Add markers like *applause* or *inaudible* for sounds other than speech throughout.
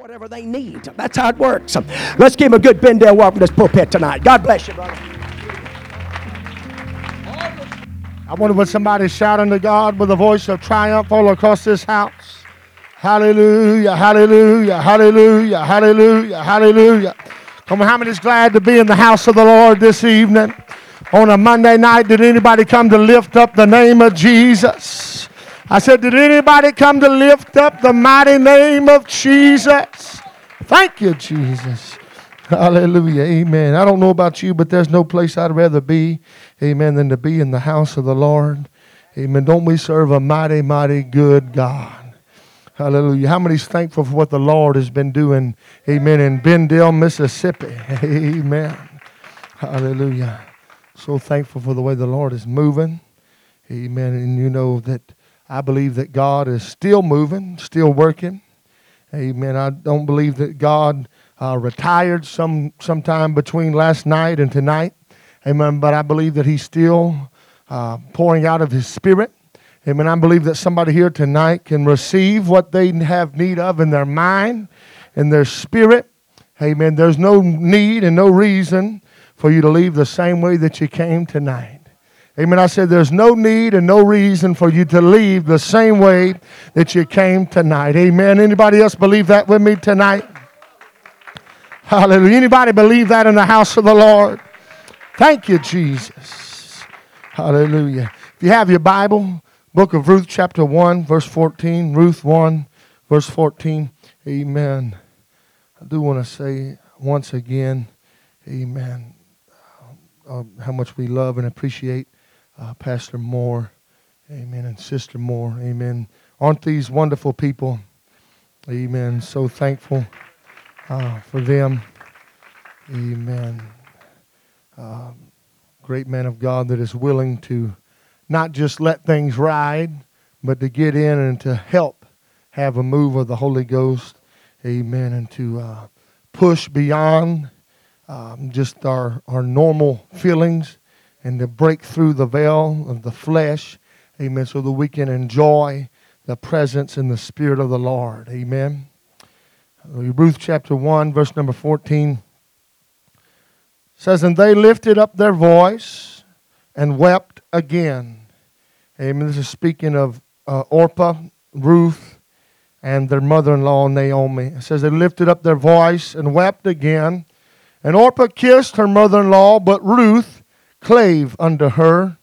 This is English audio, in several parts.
whatever they need. That's how it works. Let's give him a good Bendale welcome to this pulpit tonight. God bless you, brother. I wonder what somebody's shouting to God with a voice of triumph all across this house. Hallelujah, hallelujah, hallelujah, hallelujah, hallelujah. Come on, how many's glad to be in the house of the Lord this evening? On a Monday night, did anybody come to lift up the name of Jesus? I said, Did anybody come to lift up the mighty name of Jesus? Thank you, Jesus. Hallelujah. Amen. I don't know about you, but there's no place I'd rather be, amen, than to be in the house of the Lord. Amen. Don't we serve a mighty, mighty good God? Hallelujah. How many's thankful for what the Lord has been doing, amen, in Bendale, Mississippi? *laughs* Amen. Hallelujah. So thankful for the way the Lord is moving. Amen. And you know that I believe that God is still moving, still working. Amen. I don't believe that God uh, retired some sometime between last night and tonight. Amen. But I believe that He's still uh, pouring out of His Spirit. Amen. I believe that somebody here tonight can receive what they have need of in their mind, in their spirit. Amen. There's no need and no reason for you to leave the same way that you came tonight. Amen. I said there's no need and no reason for you to leave the same way that you came tonight. Amen. Anybody else believe that with me tonight? Hallelujah. Anybody believe that in the house of the Lord? Thank you, Jesus. Hallelujah. If you have your Bible, book of Ruth, chapter 1, verse 14, Ruth 1, verse 14. Amen. I do want to say once again, amen uh, how much we love and appreciate uh, Pastor Moore, amen, and Sister Moore, amen. Aren't these wonderful people? Amen. So thankful uh, for them, amen. Um, great man of God that is willing to not just let things ride, but to get in and to help have a move of the Holy Ghost, amen, and to uh, push beyond um, just our, our normal feelings and to break through the veil of the flesh, amen, so that we can enjoy the presence and the Spirit of the Lord, amen. Ruth chapter 1, verse number 14 says, And they lifted up their voice and wept again. Amen. This is speaking of uh, Orpah, Ruth, and their mother in law, Naomi. It says, They lifted up their voice and wept again. And Orpah kissed her mother in law, but Ruth clave unto her.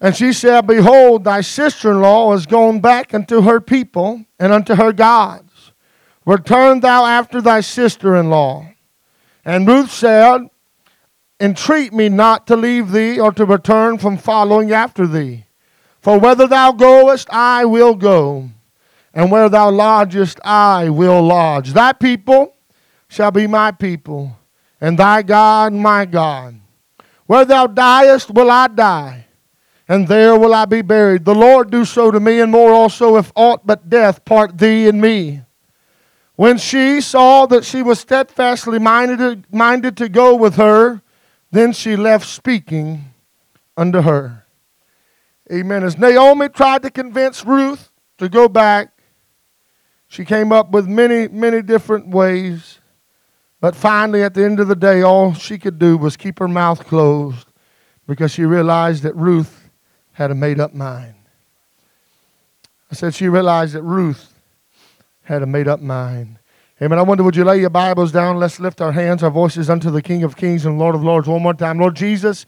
And she said, Behold, thy sister in law is gone back unto her people and unto her gods. Return thou after thy sister in law. And Ruth said, Entreat me not to leave thee or to return from following after thee. For whether thou goest, I will go. And where thou lodgest, I will lodge. Thy people shall be my people and thy God my God. Where thou diest will I die, and there will I be buried. The Lord do so to me, and more also, if aught but death part thee and me. When she saw that she was steadfastly minded, minded to go with her, then she left speaking unto her. Amen. As Naomi tried to convince Ruth to go back, she came up with many, many different ways. But finally, at the end of the day, all she could do was keep her mouth closed because she realized that Ruth had a made up mind. I said she realized that Ruth had a made up mind. Amen. I wonder, would you lay your Bibles down? Let's lift our hands, our voices unto the King of Kings and Lord of Lords one more time. Lord Jesus,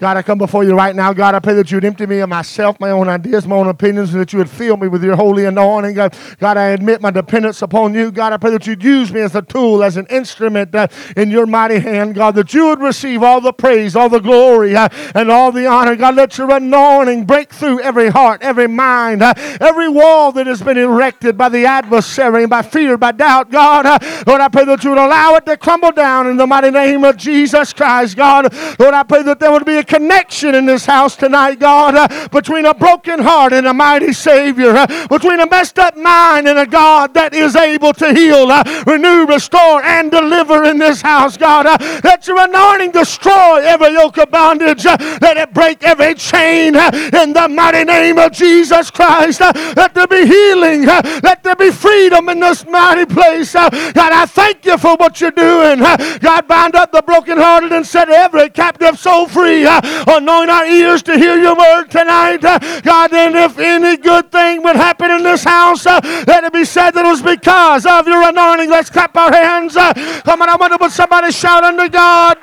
God, I come before you right now. God, I pray that you would empty me of myself, my own ideas, my own opinions, and that you would fill me with your holy anointing. God, God I admit my dependence upon you. God, I pray that you'd use me as a tool, as an instrument uh, in your mighty hand. God, that you would receive all the praise, all the glory, uh, and all the honor. God, let your anointing break through every heart, every mind, uh, every wall that has been erected by the adversary, by fear, by doubt. God, uh, Lord, I pray that you would allow it to crumble down in the mighty name of Jesus Christ. God, Lord, I pray that there would be a connection in this house tonight, God, uh, between a broken heart and a mighty Savior, uh, between a messed up mind and a God that is able to heal, uh, renew, restore, and deliver in this house, God. Uh, let your anointing destroy every yoke of bondage. Uh, let it break every chain uh, in the mighty name of Jesus Christ. Uh, let there be healing. Uh, let there be freedom in this mighty place. Uh, God, I thank you for what you're doing. Uh, God, bind up the brokenhearted and set every captive soul free. Anoint our ears to hear your word tonight. God, and if any good thing would happen in this house, let it be said that it was because of your anointing. Let's clap our hands. Come on, I wonder what somebody shout unto God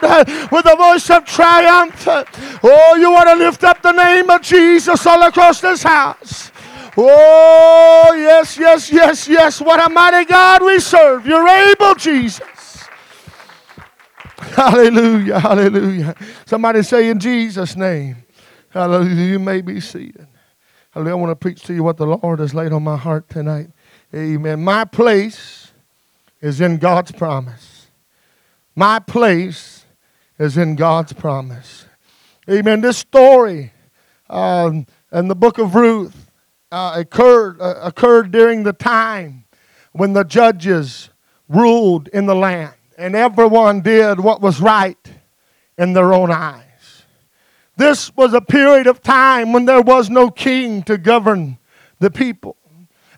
with a voice of triumph. Oh, you want to lift up the name of Jesus all across this house. Oh, yes, yes, yes, yes. What a mighty God we serve. You're able, Jesus. Hallelujah, hallelujah. Somebody say in Jesus' name. Hallelujah. You may be seated. Hallelujah. I want to preach to you what the Lord has laid on my heart tonight. Amen. My place is in God's promise. My place is in God's promise. Amen. This story um, in the book of Ruth uh, occurred, uh, occurred during the time when the judges ruled in the land and everyone did what was right in their own eyes. This was a period of time when there was no king to govern the people.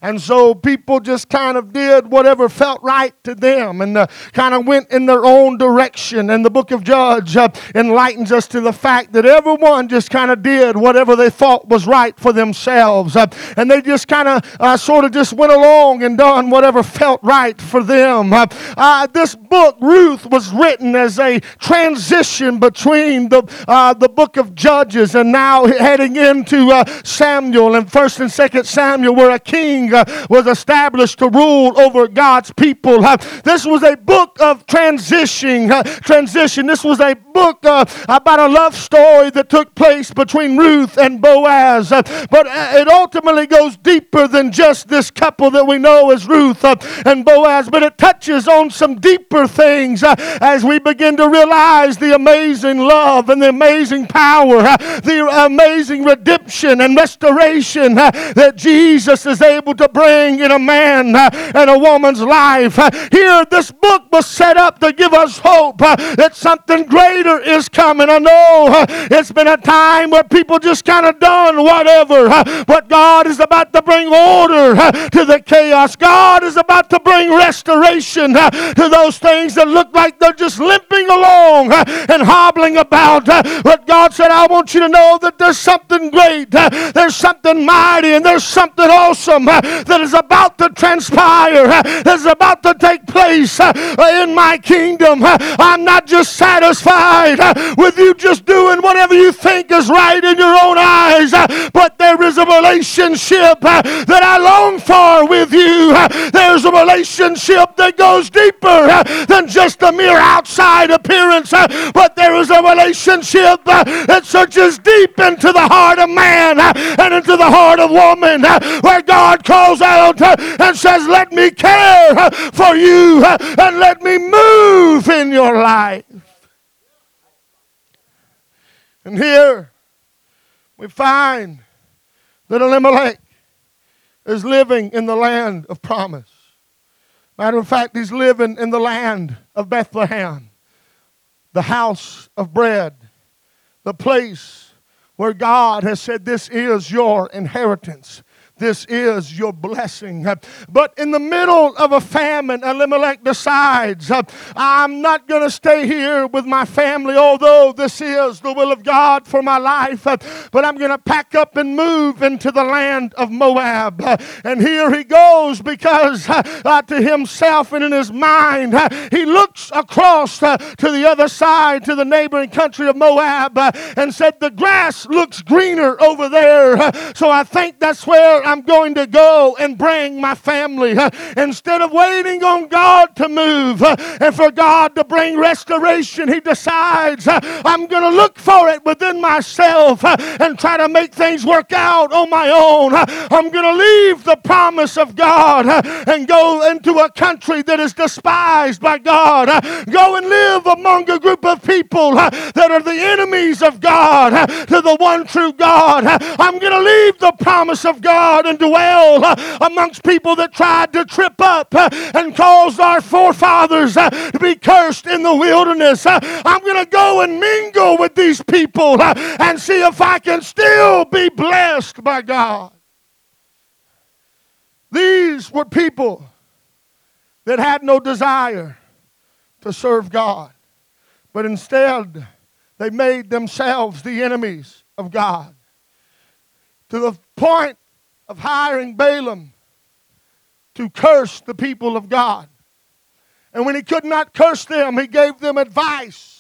And so people just kind of did whatever felt right to them and uh, kind of went in their own direction. And the book of Judge uh, enlightens us to the fact that everyone just kind of did whatever they thought was right for themselves. Uh, and they just kind of uh, sort of just went along and done whatever felt right for them. Uh, uh, this book, Ruth, was written as a transition between the, the book of Judges and now heading into Samuel and 1st and 2nd Samuel, where a king uh, was established to rule over God's people. This was a book of transition. Transition. This was a book uh, about a love story that took place between Ruth and Boaz. But uh, it ultimately goes deeper than just this couple that we know as Ruth and Boaz. But it touches on some deeper things as we begin to realize the amazing love and the amazing power, the amazing redemption and restoration that Jesus is able to bring in a man and a woman's life. Here, this book was set up to give us hope that something greater is coming. I know it's been a time where people just kind of done whatever, but God is about to bring order to the chaos. God is about to bring restoration to those things that look like they're just limping along and hobbling about. But God said, I want you to know that there's something great, there's something mighty, and there's something awesome that is about to transpire, uh, that is about to take place uh, in my kingdom. Uh, I'm not just satisfied uh, with you just doing whatever you think is right in your own eyes, uh, but there is a relationship uh, that I long for with you. There's a relationship that goes deeper than just a mere outside appearance, but there is a relationship that searches deep into the heart of man and into the heart of woman, where God out uh, and says, Let me care uh, for you uh, and let me move in your life. And here we find that Elimelech is living in the land of promise. Matter of fact, he's living in the land of Bethlehem, the house of bread, the place where God has said, This is your inheritance. This is your blessing. But in the middle of a famine, Elimelech decides, I'm not going to stay here with my family, although this is the will of God for my life, but I'm going to pack up and move into the land of Moab. And here he goes because uh, to himself and in his mind, he looks across uh, to the other side, to the neighboring country of Moab, uh, and said, The grass looks greener over there. So I think that's where I'm going to go and bring my family. Instead of waiting on God to move and for God to bring restoration, he decides, I'm going to look for it within myself and try to make things work out on my own. I'm going to leave the promise of God and go into a country that is despised by God. Go and live among a group of people that are the enemies of God to the one true God. I'm going to leave the promise of God and dwell uh, amongst people that tried to trip up uh, and caused our forefathers uh, to be cursed in the wilderness. I'm going to go and mingle with these people and see if I can still be blessed by God. These were people that had no desire to serve God, but instead they made themselves the enemies of God to the point of hiring Balaam to curse the people of God. And when he could not curse them, he gave them advice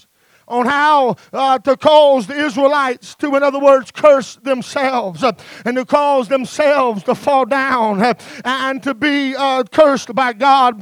on how uh, to cause the Israelites to, in other words, curse themselves uh, and to cause themselves to fall down uh, and to be uh, cursed by God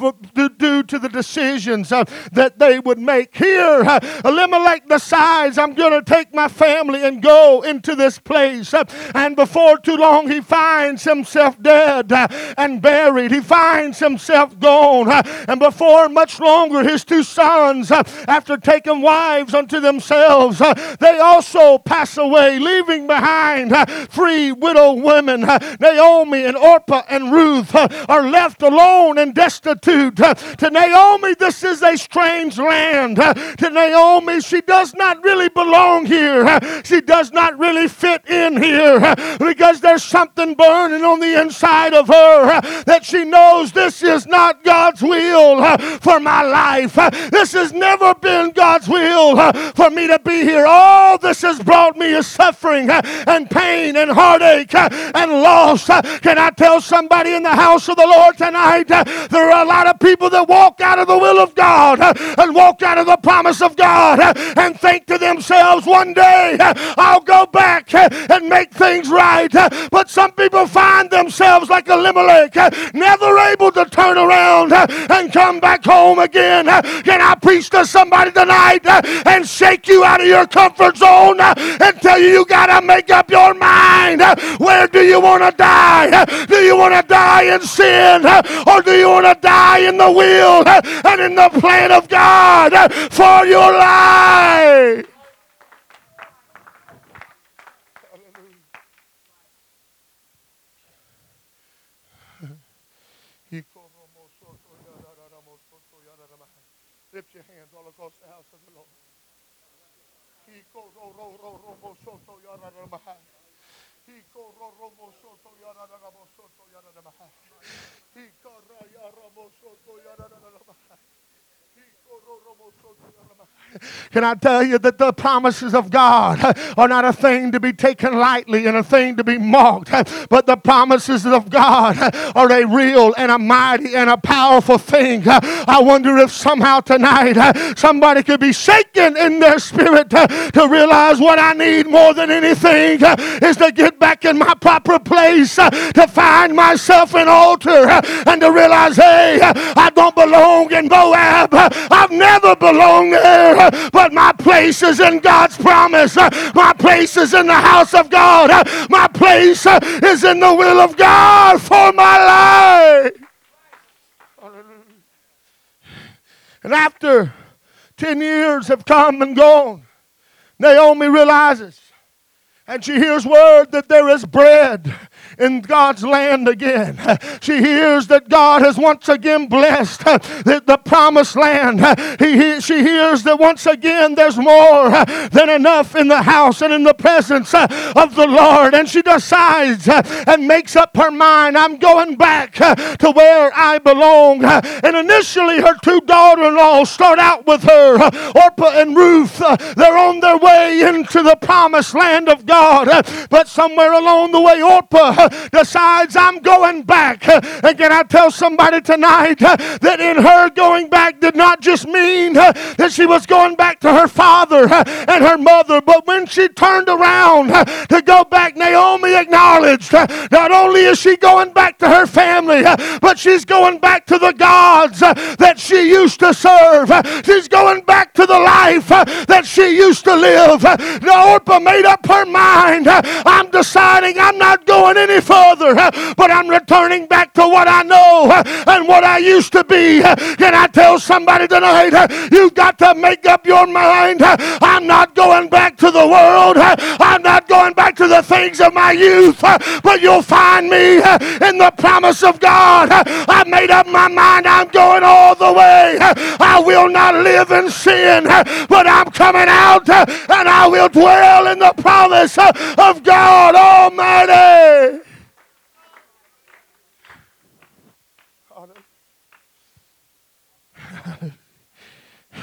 due to the decisions uh, that they would make. Here, uh, Elimelech decides, I'm going to take my family and go into this place. and before too long, he finds himself dead and buried. He finds himself gone. and before much longer, his two sons, after taking wives unto themselves, uh, they also pass away, leaving behind uh, three widow women. Uh, Naomi and Orpah and Ruth uh, are left alone and destitute. Uh, to Naomi, this is a strange land. Uh, to Naomi, she does not really belong here. She does not really fit in here because there's something burning on the inside of her that she knows this is not God's will for my life. This has never been God's will for me to be here. All this has brought me is suffering uh, and pain and heartache uh, and loss. Uh, can I tell somebody in the house of the Lord tonight? There are a lot of people that walk out of the will of God and walk out of the promise of God and think to themselves, one day I'll go back and make things right. But some people find themselves like a Elimelech, never able to turn around and come back home again. Can I preach to somebody tonight and shake you out of your comfort zone and tell you you got to make up your mind. Where do you want to die? Do you want to die in sin or do you want to die in the will and in the plan of God for your life? Lift your hands all across the house of the Lord. Can I tell you that the promises of God are not a thing to be taken lightly and a thing to be mocked, but the promises of God are a real and a mighty and a powerful thing. I wonder if somehow tonight somebody could be shaken in their spirit to realize what I need more than anything is to get back in my proper place, to find myself an altar, and to realize, hey, I don't belong in Moab. I've never belonged there but my place is in God's promise. My place is in the house of God. My place is in the will of God for my life. And after 10 years have come and gone, Naomi realizes and she hears word that there is bread in God's land again. She hears that God has once again blessed the, the promised land. He, he, she hears that once again there's more than enough in the house and in the presence of the Lord. And she decides and makes up her mind I'm going back to where I belong. And initially, her two daughter in law start out with her, Orpah and Ruth. They're on their way into the promised land of God. But somewhere along the way, Orpah decides I'm going back. And can I tell somebody tonight that in her going back did not just mean that she was going back to her father and her mother, but when she turned around to go back, Naomi acknowledged not only is she going back to her family, but she's going back to the gods that she used to serve. She's going back to the life that she used to live. Orpah made up her mind. I'm deciding I'm not going any further, but I'm returning back to what I know and what I used to be. Can I tell somebody tonight? You've got to make up your mind. I'm not going back to the world. I'm not going back to the things of my youth, but you'll find me in the promise of God. I made up my mind. I'm going all the way. I will not live in sin, but I'm coming out and I will dwell in the promise of God Almighty.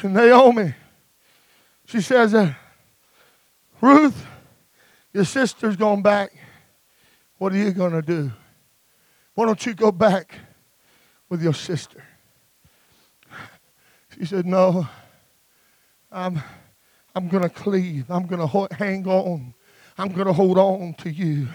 Naomi, she says that Ruth, your sister's gone back. What are you going to do? Why don't you go back with your sister? She said, No, I'm, I'm going to cleave. I'm going to hang on I'm going to hold on to you.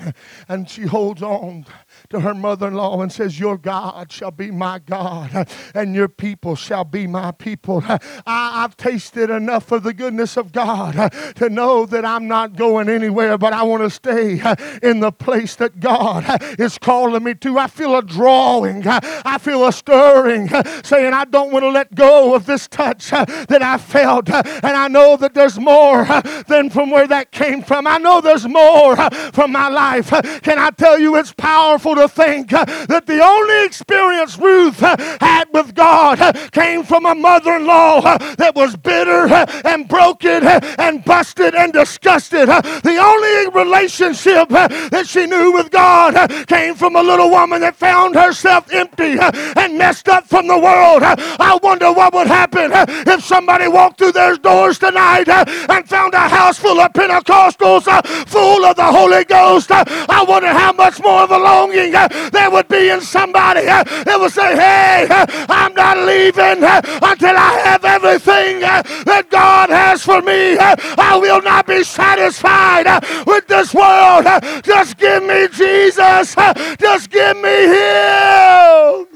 And she holds on to her mother in law and says, Your God shall be my God, and your people shall be my people. I, have tasted enough of the goodness of God to know that I'm not going anywhere, but I want to stay in the place that God is calling me to. I feel a drawing, I feel a stirring, saying, I don't want to let go of this touch that I felt. And I know that there's more than from where that came from. I know there's more from my life. Can I tell you, it's powerful to think uh, that the only experience Ruth uh, had with God uh, came from a mother in law uh, that was bitter and broken and busted and disgusted. The only relationship that she knew with God came from a little woman that found herself empty and messed up from the world. I wonder what would happen if somebody walked through those doors tonight and found a house full of Pentecostals full of the Holy Ghost, I wonder how much more of a longing Uh, there would be in somebody uh, that would say, Hey, uh, I'm not leaving until I have everything that God has for me. I will not be satisfied with this world. Just give me Jesus. Just give me Him.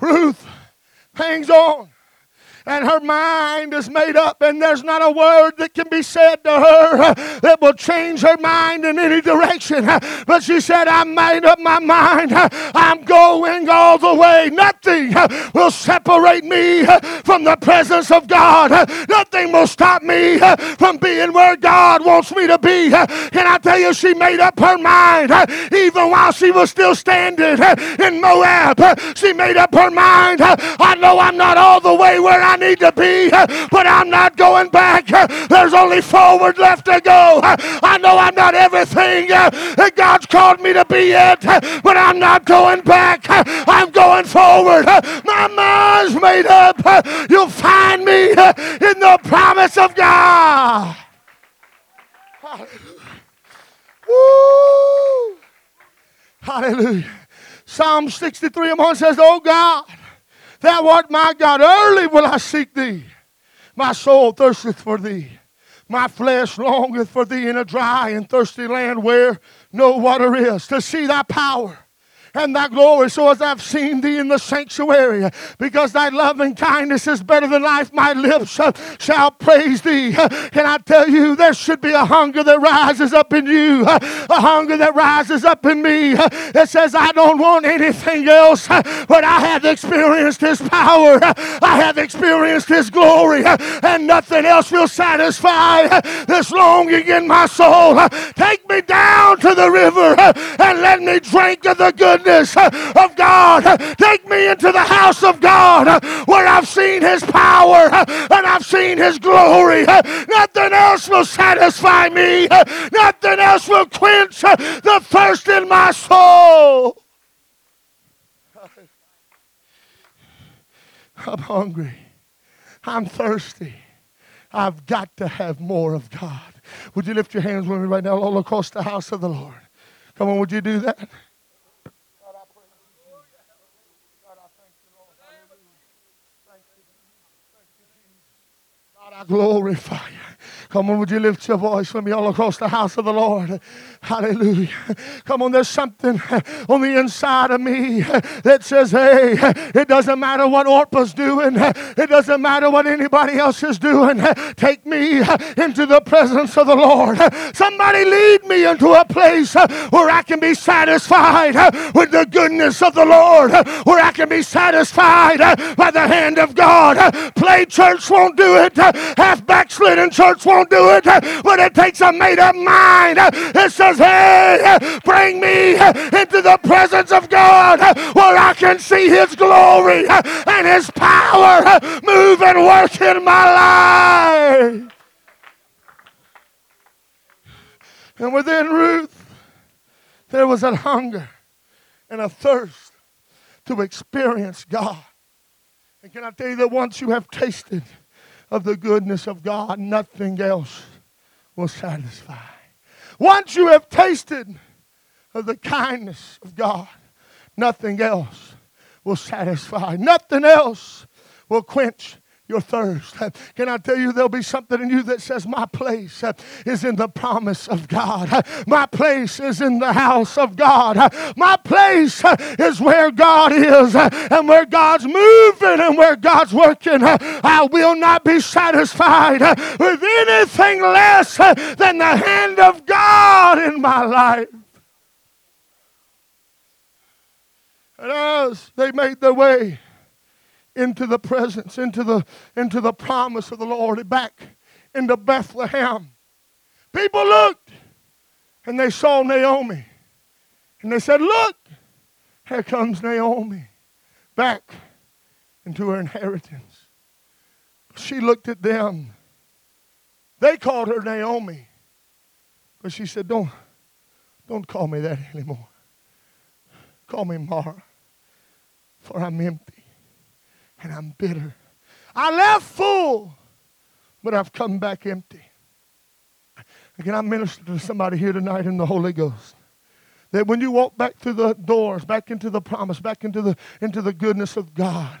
Ruth hangs on and her mind is made up, and there's not a word that can be said to her uh, that will change her mind in any direction. Uh, but she said, I made up my mind. Uh, I'm going all the way. Nothing will separate me from the presence of God. Nothing will stop me from being where God wants me to be. Can I tell you, she made up her mind even while she was still standing in Moab. She made up her mind. I know I'm not all the way where I I need to be, but I'm not going back. There's only forward left to go. I know I'm not everything that God's called me to be yet, but I'm not going back. I'm going forward. My mind's made up. You'll find me in the promise of God. Woo! Hallelujah. Psalm 63 and 1 says, Oh God, Thou art my God. Early will I seek thee. My soul thirsteth for thee. My flesh longeth for thee in a dry and thirsty land where no water is, to see thy power and thy glory, so as I've seen thee in the sanctuary. Because thy love and kindness is better than life, my lips uh, shall praise thee. Can I tell you, there should be a hunger that rises up in you, a hunger that rises up in me that says, I don't want anything else, but I have experienced his power, I have experienced his glory, and nothing else will satisfy this longing in my soul. Take me down to the river and let me drink of the good goodness uh, of God. Uh, take me into the house of God uh, where I've seen His power and I've seen His glory. Nothing else will satisfy me, nothing else will quench the thirst in my soul. *laughs* I'm hungry. I'm thirsty. I've got to have more of God. Would you lift your hands with me right now all across the house of the Lord? Come on, would you do that? I glorify you. Come on, would you lift your voice with me all across the house of the Lord? Hallelujah. Come on, there's something on the inside of me that says, hey, it doesn't matter what Orpah's doing, it doesn't matter what anybody else is doing. Take me into the presence of the Lord. Somebody lead me into a place where I can be satisfied with the goodness of the Lord, where I can be satisfied by the hand of God. Play church won't do it, half backslidden church won't do it, uh, but it takes a made up mind. Uh, it says, hey, uh, bring me into the presence of God where I can see His glory and His power move and work in my life. And within Ruth, there was a hunger and a thirst to experience God. And can I tell you that once you have tasted of the goodness of God, nothing else will satisfy. Once you have tasted of the kindness of God, nothing else will satisfy. Nothing else will quench your thirst. Can I tell you, there'll be something in you that says, My place uh, is in the promise of God. My place is in the house of God. My place uh, is where God is uh, and where God's moving and where God's working. I will not be satisfied with anything less than the hand of God in my life. And as they made their way, into the presence, into the, into the promise of the Lord, back into Bethlehem. People looked and they saw Naomi. And they said, Look, here comes Naomi back into her inheritance. She looked at them. They called her Naomi. But she said, Don't, don't call me that anymore. Call me Mara, for I'm empty and I'm bitter. I left full, but I've come back empty. Can I minister to somebody here tonight in the Holy Ghost? That when you walk back through the doors, back into the promise, back into the, into the goodness of God,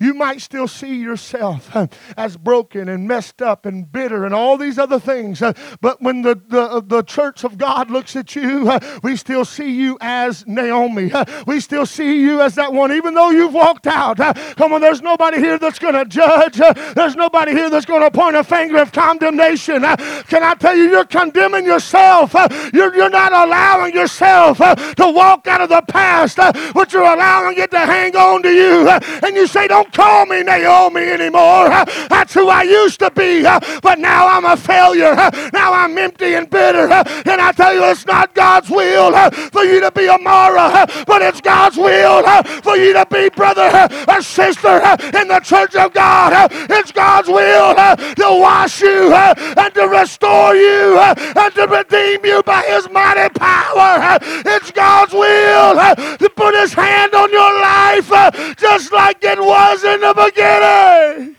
you might still see yourself as broken and messed up and bitter and all these other things. But when the, the, the church of God looks at you, we still see you as Naomi. We still see you as that one, even though you've walked out. Come on, there's nobody here that's going to judge. There's nobody here that's going to point a finger of condemnation. Can I tell you, you're condemning yourself. You're, you're not allowing yourself to walk out of the past, but you're allowing it to hang on to you. And you say, Don't call me Naomi anymore. That's who I used to be. But now I'm a failure. Now I'm empty and bitter. And I tell you, it's not God's will for you to be a Mara, but it's God's will for you to be brother or sister in the church of God. It's God's will to wash you and to restore you and to redeem you by His mighty power. It's God's will to put His hand on your life just like it was was in the beginning.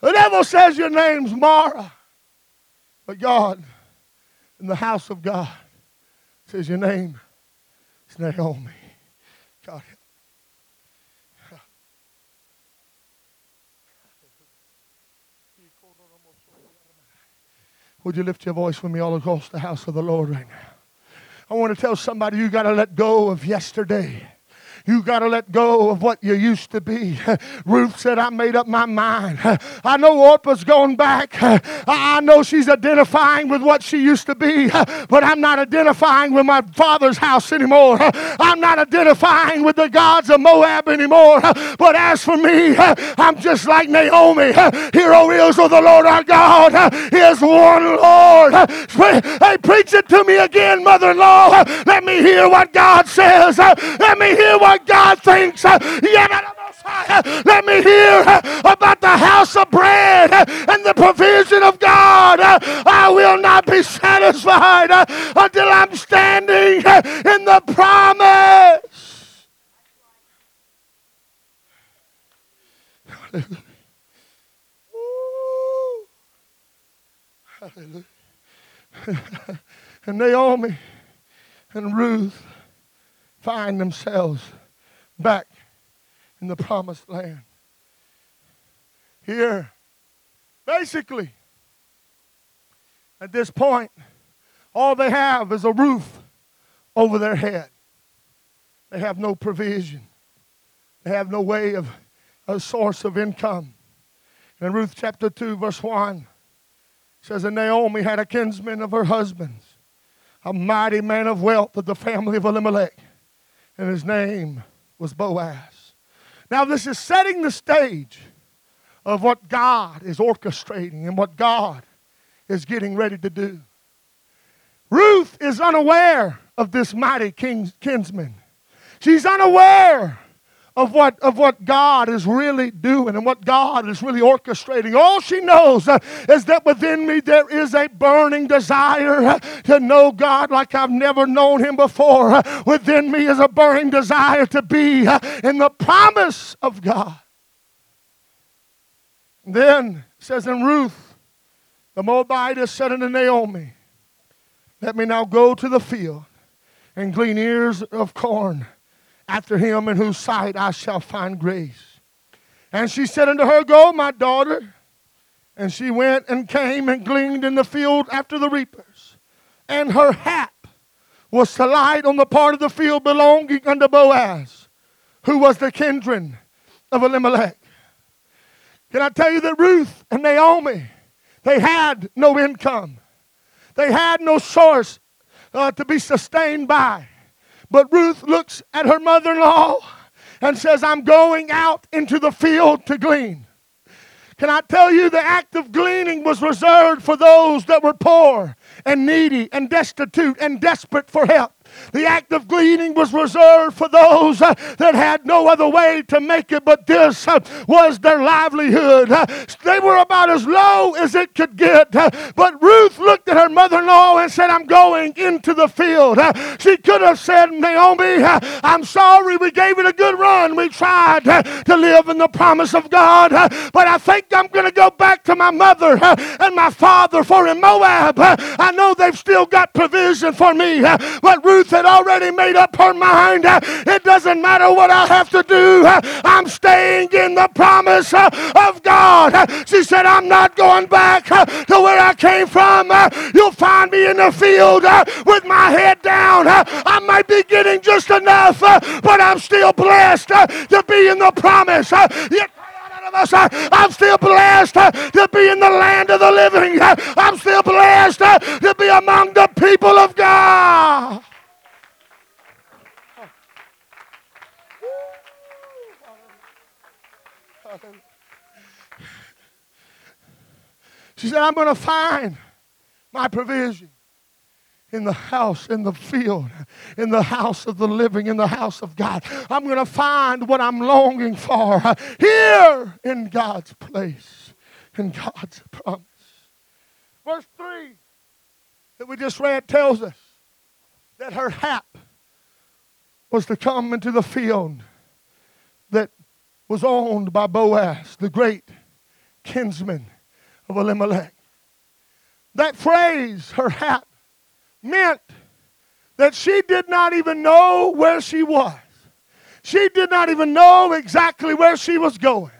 The devil says your name's Mara. But God, in the house of God, says your name is Naomi. God Would you lift your voice with me all across the house of the Lord right now? I want to tell somebody you got to let go of yesterday. You got to let go of what you used to be. *laughs* Ruth said, I made up my mind. *laughs* I know Orpah's gone back. *laughs* I know she's identifying with what she used to be, but I'm not identifying with my father's house anymore. I'm not identifying with the gods of Moab anymore. But as for me, I'm just like Naomi. Hear, O Israel, the Lord our God is one Lord. Hey, preach it to me again, mother in law. Let me hear what God says. Let me hear what what God thinks. Let me hear about the house of bread and the provision of God. I will not be satisfied until I'm standing in the promise. Hallelujah. Hallelujah. *laughs* and Naomi and Ruth find themselves back in the promised land. Here, basically, at this point, all they have is a roof over their head. They have no provision. They have no way of a source of income. In Ruth chapter 2, verse 1, says, And Naomi had a kinsman of her husband's, a mighty man of wealth of the family of Elimelech, and his name was Boaz. Now, this is setting the stage of what God is orchestrating and what God is getting ready to do. Ruth is unaware of this mighty kinsman. She's unaware of what, of what God is really doing and what God is really orchestrating. All she knows uh, is that within me there is a burning desire uh, to know God like I've never known Him before. Uh, within me is a burning desire to be uh, in the promise of God. And then says in Ruth, the Moabitess said unto Naomi, Let me now go to the field and glean ears of corn after him in whose sight I shall find grace. And she said unto her, Go, my daughter. And she went and came and gleaned in the field after the reapers. And her hap was to light on the part of the field belonging unto Boaz, who was the kindred of Elimelech. Can I tell you that Ruth and Naomi, they had no income. They had no source uh, to be sustained by. But Ruth looks at her mother in law and says, I'm going out into the field to glean. Can I tell you the act of gleaning was reserved for those that were poor and needy and destitute and desperate for help. The act of gleaning was reserved for those uh, that had no other way to make it, but this uh, was their livelihood. Uh, they were about as low as it could get. Uh, but Ruth looked at her mother in law and said, I'm going into the field. Uh, she could have said, Naomi, uh, I'm sorry we gave it a good run. We tried to live in the promise of God, but I think I'm going to go back to my mother and my father for in Moab. I know they've still got provision for me, but Ruth Ruth had already made up her mind. It doesn't matter what I have to do, I'm staying in the promise of God. She said, I'm not going back to where I came from. You'll find me in the field with my head down. I might be getting just enough, but I'm still blessed to be in the promise. I'm still blessed to be in the land of the living. I'm still blessed to be among the people of God. She said, I'm going to find my provision in the house, in the field, in the house of the living, in the house of God. I'm going to find what I'm longing for here in God's place, in God's promise. Verse 3 that we just read tells us that her hap was to come into the field that was owned by Boaz, the great kinsman of Elimelech. That phrase, her hat, meant that she did not even know where she was. She did not even know exactly where she was going.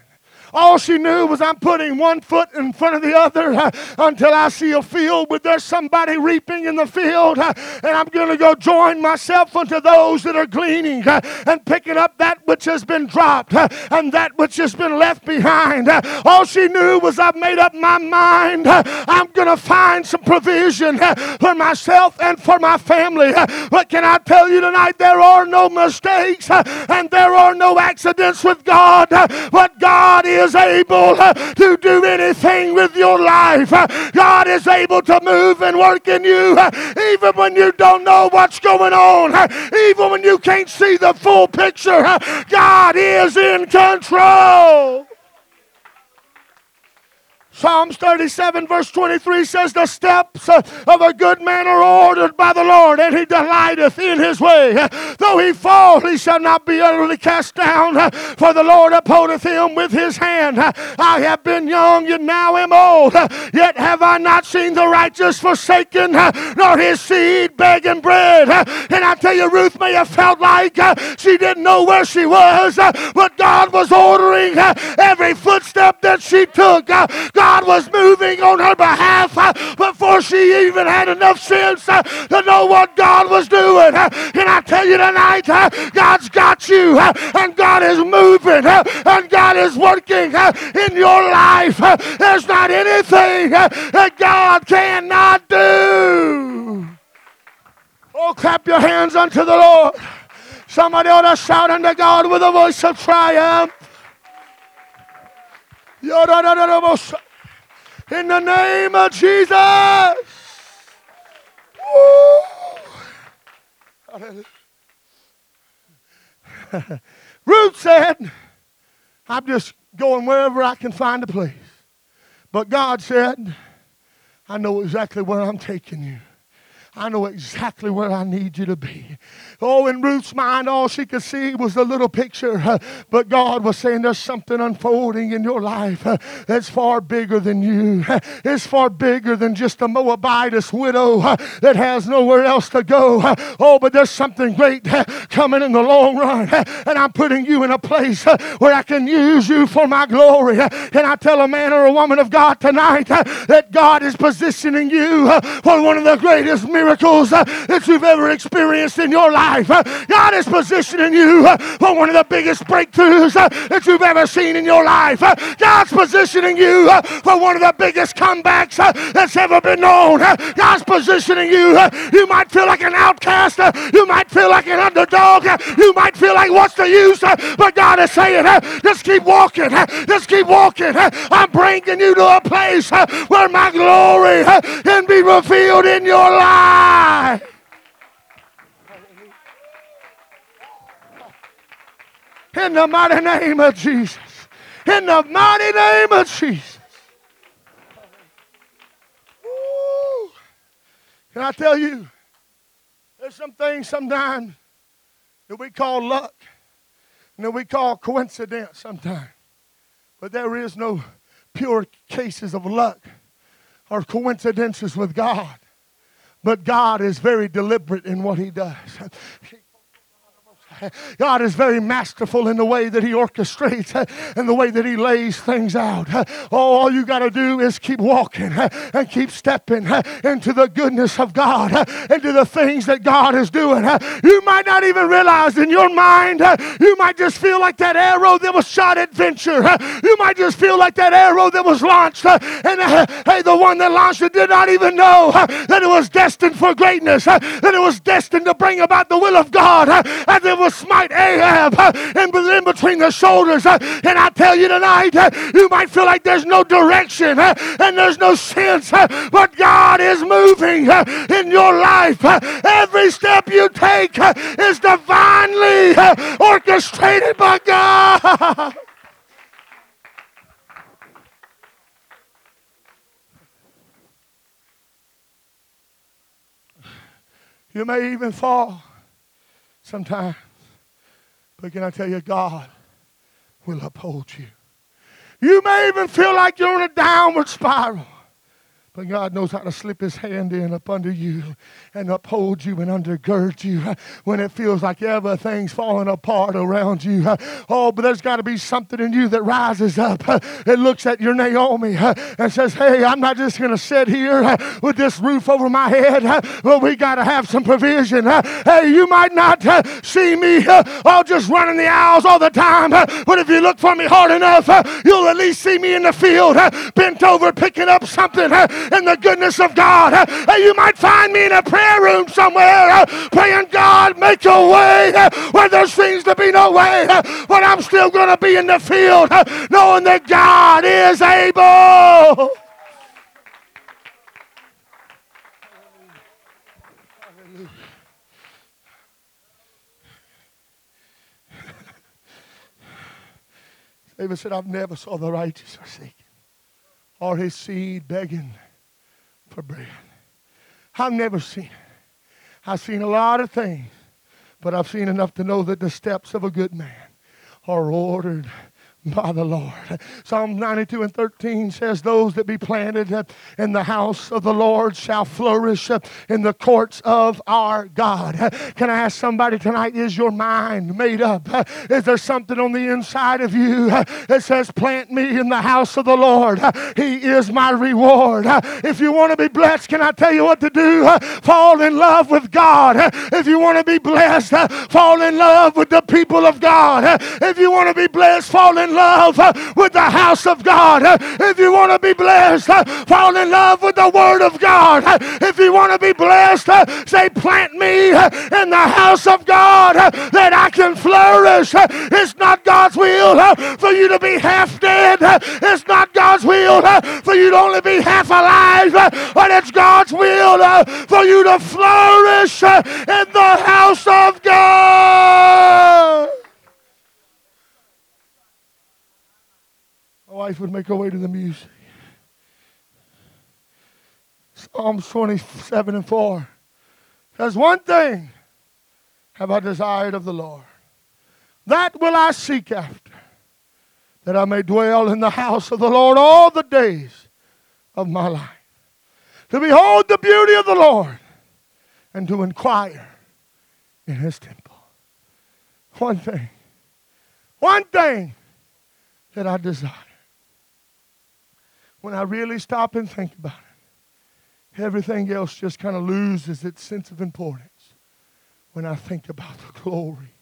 All she knew was I'm putting one foot in front of the other uh, until I see a field where there's somebody reaping in the field, uh, and I'm going to go join myself unto those that are gleaning uh, and picking up that which has been dropped uh, and that which has been left behind. Uh, all she knew was I've made up my mind. I'm going to find some provision for myself and for my family. But can I tell you tonight, there are no mistakes and there are no accidents with God. But God is is able uh, to do anything with your life. Uh, God is able to move and work in you uh, even when you don't know what's going on, even when you can't see the full picture. God is in control. Psalms 37, verse 23 says, The steps uh, of a good man are ordered by the Lord, and he delighteth in his way. Though he fall, he shall not be utterly cast down, uh, for the Lord upholdeth him with his hand. I have been young, and now am old, yet have I not seen the righteous forsaken, uh, nor his seed begging bread. And I tell you, Ruth may have felt like uh, she didn't know where she was, but God was ordering every footstep that she took. God God was moving on her behalf uh, before she even had enough sense uh, to know what God was doing. Uh, can I tell you tonight, God's got you, and God is moving, and God is working in your life. There's not anything that God cannot do. Oh, clap your hands unto the Lord. Somebody ought to shout unto God with a voice of triumph in the name of Jesus. Ruth said, I'm just going wherever I can find a place. But God said, I know exactly where I'm taking you. I know exactly where I need you to be. Oh, in Ruth's mind, all she could see was the little picture. But God was saying there's something unfolding in your life that's far bigger than you. It's far bigger than just a Moabitess widow that has nowhere else to go. Oh, but there's something great coming in the long run. and I'm putting you in a place where I can use you for my glory. Can I tell a man or a woman of God tonight that God is positioning you for one of the greatest miracles? Miracles uh, that you've ever experienced in your life. Uh, God is positioning you uh, for one of the biggest breakthroughs uh, that you've ever seen in your life. Uh, God's positioning you uh, for one of the biggest comebacks that's ever been known. God's positioning you. You might feel like an outcast. You might feel like an underdog. You might feel like what's the use? But God is saying, just keep walking. Just keep walking. I'm bringing you to a place where my glory can be revealed in your life. In the mighty name of Jesus. In the mighty name of Jesus. Ooh. Can I tell you? There's some things sometimes that we call luck and that we call coincidence sometimes. But there is no pure cases of luck or coincidences with God. But God is very deliberate in what He does. God is very masterful in the way that He orchestrates uh, and the way that He lays things out. Uh, oh, all you got to do is keep walking uh, and keep stepping into the goodness of God, into the things that God is doing. You might not even realize in your mind, you might just feel like that arrow that was shot at venture. You might just feel like that arrow that was launched. And hey, the one that launched it did not even know that it was destined for greatness, that it was destined to bring about the will of God, and it was will smite Ahab uh, in, in between the shoulders. Uh, and I tell you tonight, uh, you might feel like there's no direction and there's no sense, but God is moving in your life. Every step you take is divinely orchestrated by God. *laughs* You may even fall sometimes. But can I tell you, God will uphold you. You may even feel like you're on a downward spiral. But God knows how to slip his hand in up under you and uphold you and undergird you when it feels like everything's falling apart around you. Oh, but there's got to be something in you that rises up. It looks at your Naomi and says, Hey, I'm not just going to sit here with this roof over my head, but we got to have some provision. Hey, you might not see me all just running the aisles all the time, but if you look for me hard enough, you'll at least see me in the field bent over picking up something in the goodness of God. Uh, you might find me in a prayer room somewhere uh, praying, God, make a way uh, where there seems to be no way. But I'm still going to be in the field knowing that God is able. David said, I've never saw the righteous forsaken or his seed begging for bread. I've never seen it. I've seen a lot of things, but I've seen enough to know that the steps of a good man are ordered by the Lord. Psalm 92 and 13 says, Those that be planted in the house of the Lord shall flourish in the courts of our God. Can I ask somebody tonight, is your mind made up? Is there something on the inside of you that says, Plant me in the house of the Lord? He is my reward. If you want to be blessed, can I tell you what to do? Fall in love with God. If you want to be blessed, fall in love with the people of God. If you want to be blessed, fall in love with the house of God. If you want to be blessed, fall in love with the Word of God. If you want to be blessed, say, plant me in the house of God that I can flourish. It's not God's will for you to be half dead. It's not God's will for you to only be half alive, but it's God's will for you to flourish in the house of God. My wife would make her way to the music. Psalms 27 and 4 says, One thing have I desired of the Lord, that will I seek after, that I may dwell in the house of the Lord all the days of my life, to behold the beauty of the Lord and to inquire in his temple. One thing, one thing that I desire when I really stop and think about it, everything else just kind of loses its sense of importance when I think about the glory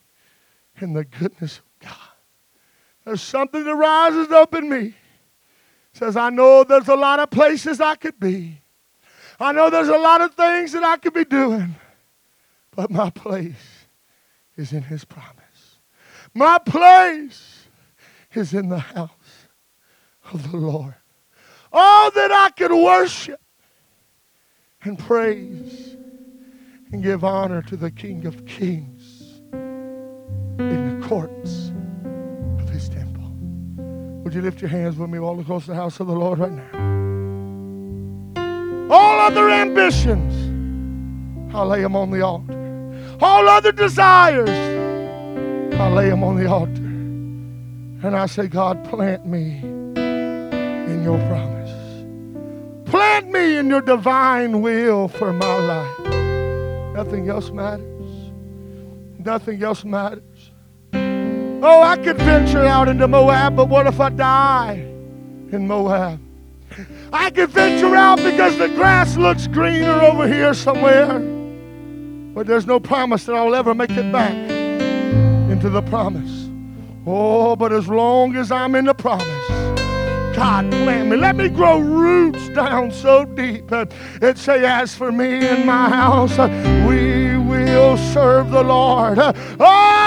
and the goodness of God. There's something that rises up in me. Says, I know there's a lot of places I could be. I know there's a lot of things that I could be doing. But my place is in His promise. My place is in the house of the Lord. Oh, that I could worship and praise and give honor to the King of Kings in the courts of his temple. Would you lift your hands with me all across the house of the Lord right now? All other ambitions, I'll lay them on the altar. All other desires, I'll lay them on the altar. And I say, God, plant me in your promise. Plant me in your divine will for my life. Nothing else matters. Nothing else matters. Oh, I could venture out into Moab, but what if I die in Moab? I could venture out because the grass looks greener over here somewhere. But there's no promise that I'll ever make it back into the promise. Oh, but as long as I'm in the promise, God plant me. Let me grow roots down so deep. Uh, and say, as for me and my house, uh, we will serve the Lord. Uh, oh,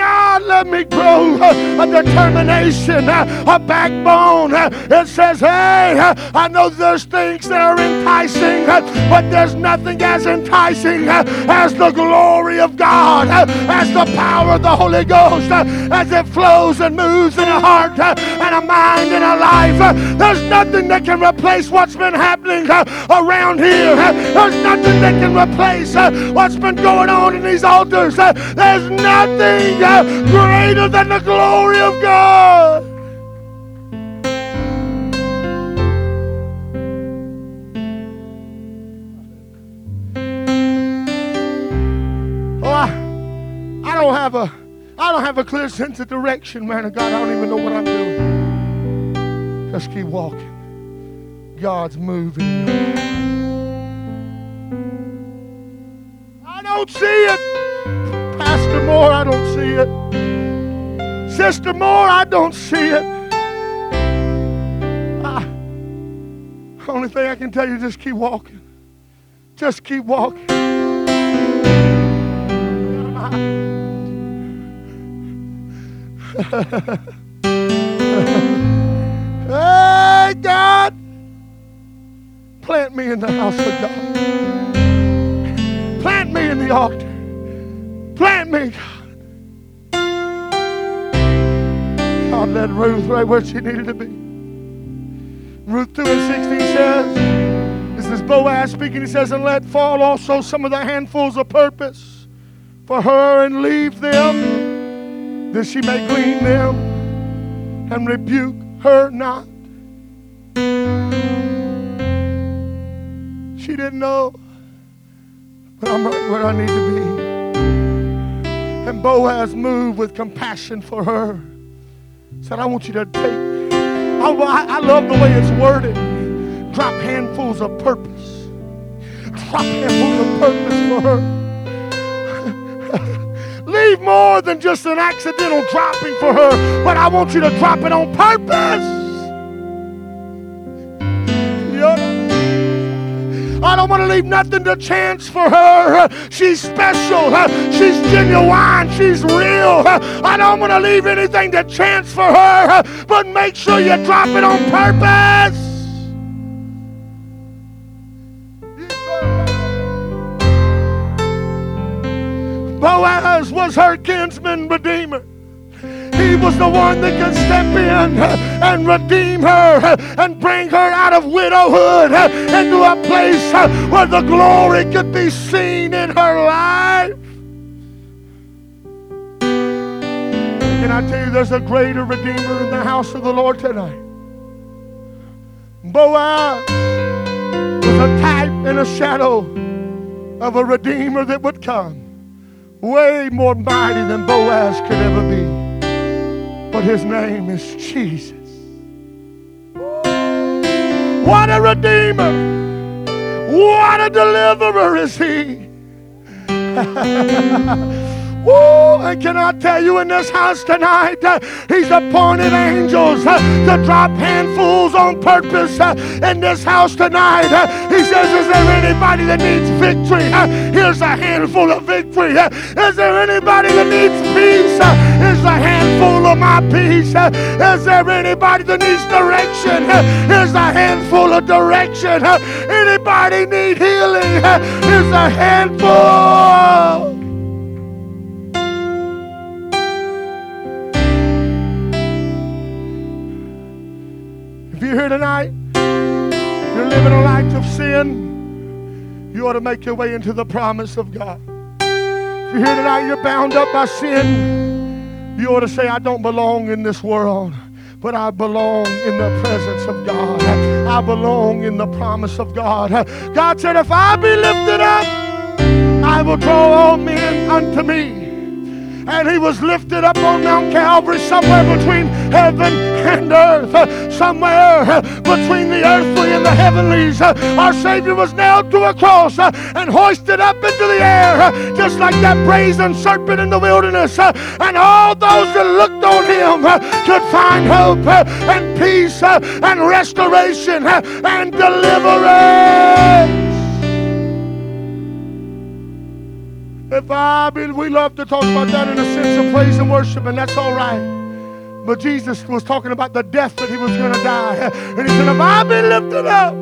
God, let me grow a determination, a backbone. It says, hey, I know there's things that are enticing, but there's nothing as enticing as the glory of God, as the power of the Holy Ghost, as it flows and moves in a heart and a mind and a life. There's nothing that can replace what's been happening around here. There's nothing that can replace what's been going on in these altars. There's nothing greater than the glory of God. Oh, I, I don't have a I don't have a clear sense of direction, man of God. I don't even know what I'm doing. Just keep walking. God's moving. I don't see it. Pastor Moore, I don't see it. Sister Moore, I don't see it. I, only thing I can tell you, just keep walking. Just keep walking. *laughs* hey, God, plant me in the house of God. Plant me in the altar. Plant me, God. Led Ruth right where she needed to be. Ruth 2 and 16 says, this is Boaz speaking, he says, and let fall also some of the handfuls of purpose for her and leave them, that she may glean them and rebuke her not. She didn't know, but I'm right where I need to be. And Boaz moved with compassion for her. Said, I want you to take, I, I love the way it's worded. Drop handfuls of purpose. Drop handfuls of purpose for her. *laughs* Leave more than just an accidental dropping for her, but I want you to drop it on purpose. Don't want to leave nothing to chance for her. She's special. She's genuine. She's real. I don't want to leave anything to chance for her, but make sure you drop it on purpose. Boaz was her kinsman redeemer. Was the one that could step in and redeem her and bring her out of widowhood into a place where the glory could be seen in her life. Can I tell you there's a greater redeemer in the house of the Lord tonight? Boaz was a type and a shadow of a redeemer that would come way more mighty than Boaz could ever be but his name is Jesus. What a redeemer! What a deliverer is he! *laughs* Woo! And can I tell you in this house tonight, uh, He's appointed angels uh, to drop handfuls on purpose uh, in this house tonight. Uh, he says, Is there anybody that needs victory? Uh, here's a handful of victory. Uh, is there anybody that needs peace? Here's a handful of my peace. is there anybody that needs direction? here's a handful of direction. anybody need healing? here's a handful. If you're here tonight, you're living a life of sin, you ought to make your way into the promise of God. If you're here tonight, you're bound up by sin, you ought to say, I don't belong in this world but I belong in the presence of God. I belong in the promise of God. God said, If I be lifted up, I will draw all men unto me and he was lifted up on Mount Calvary somewhere between heaven and earth, somewhere between the earthly and the heavenlies. Our Savior was nailed to a cross and hoisted up into the air, just like that brazen serpent in the wilderness. And all those that looked on him could find hope and peace and restoration and deliverance. If I be, we love to talk about that in a sense of praise and worship, and that's all right. But Jesus was talking about the death that he was going to die. *laughs* And he said, If I be lifted up,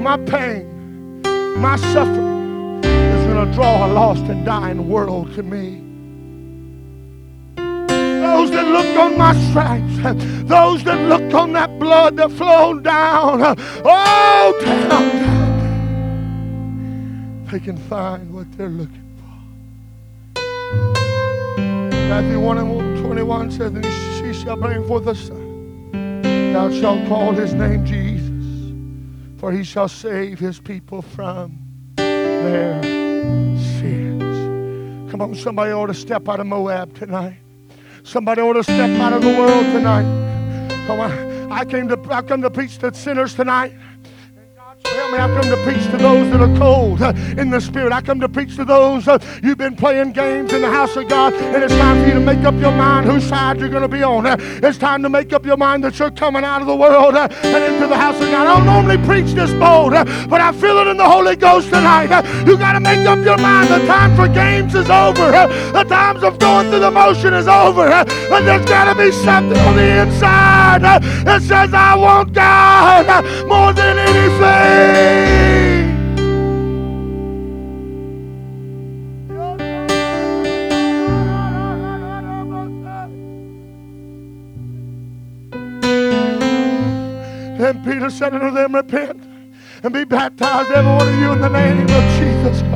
my pain, my suffering is going to draw a lost and dying world to me. Those that looked on my stripes, those that looked on that blood that flowed down, oh, down, down they can find what they're looking for. Matthew 1 and 21 says, And she shall bring forth a son. Thou shalt call his name Jesus, for he shall save his people from their sins. Come on, somebody ought to step out of Moab tonight. Somebody ought to step out of the world tonight. Come on. I came to I come to preach to sinners tonight. Help me, I come to preach to those that are cold uh, in the spirit. I come to preach to those uh, you've been playing games in the house of God, and it's time for you to make up your mind whose side you're going to be on. Uh, it's time to make up your mind that you're coming out of the world and into the house of God. I don't normally preach this bold, but I feel it in the Holy Ghost tonight. You got to make up your mind. The time for games is over. the times of going through the motion is over. and there's got to be something on the inside that says, I want God more than anything. And Peter said unto them, Repent and be baptized, every one of you, in the name of Jesus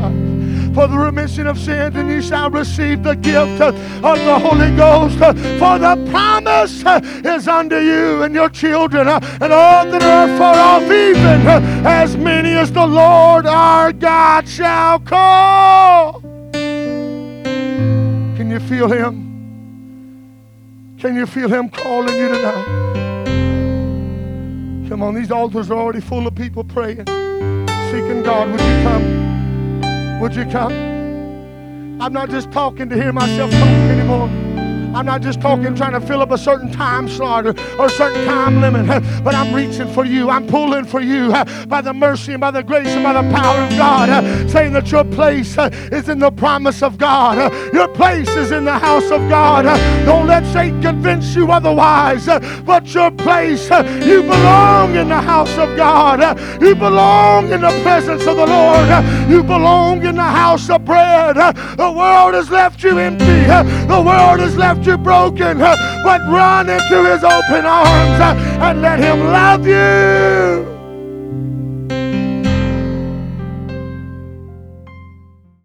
for the remission of sins, and you shall receive the gift of the Holy Ghost. For the promise is unto you and your children, and all that are far off, even as many as the Lord our God shall call. Can you feel Him? Can you feel Him calling you tonight? Come on, these altars are already full of people praying, seeking God. Would you come? Would you come? I'm not just talking to hear myself talk anymore. I'm not just talking trying to fill up a certain time slot or, or a certain time limit, but I'm reaching for you. I'm pulling for you by the mercy and by the grace and by the power of God, saying that your place is in the promise of God. Your place is in the house of God. Don't let Satan convince you otherwise, but your place, you belong in the house of God. You belong in the presence of the Lord. You belong in the house of bread. The world has left you empty. The world has left you broken, but run into his open arms and let him love you.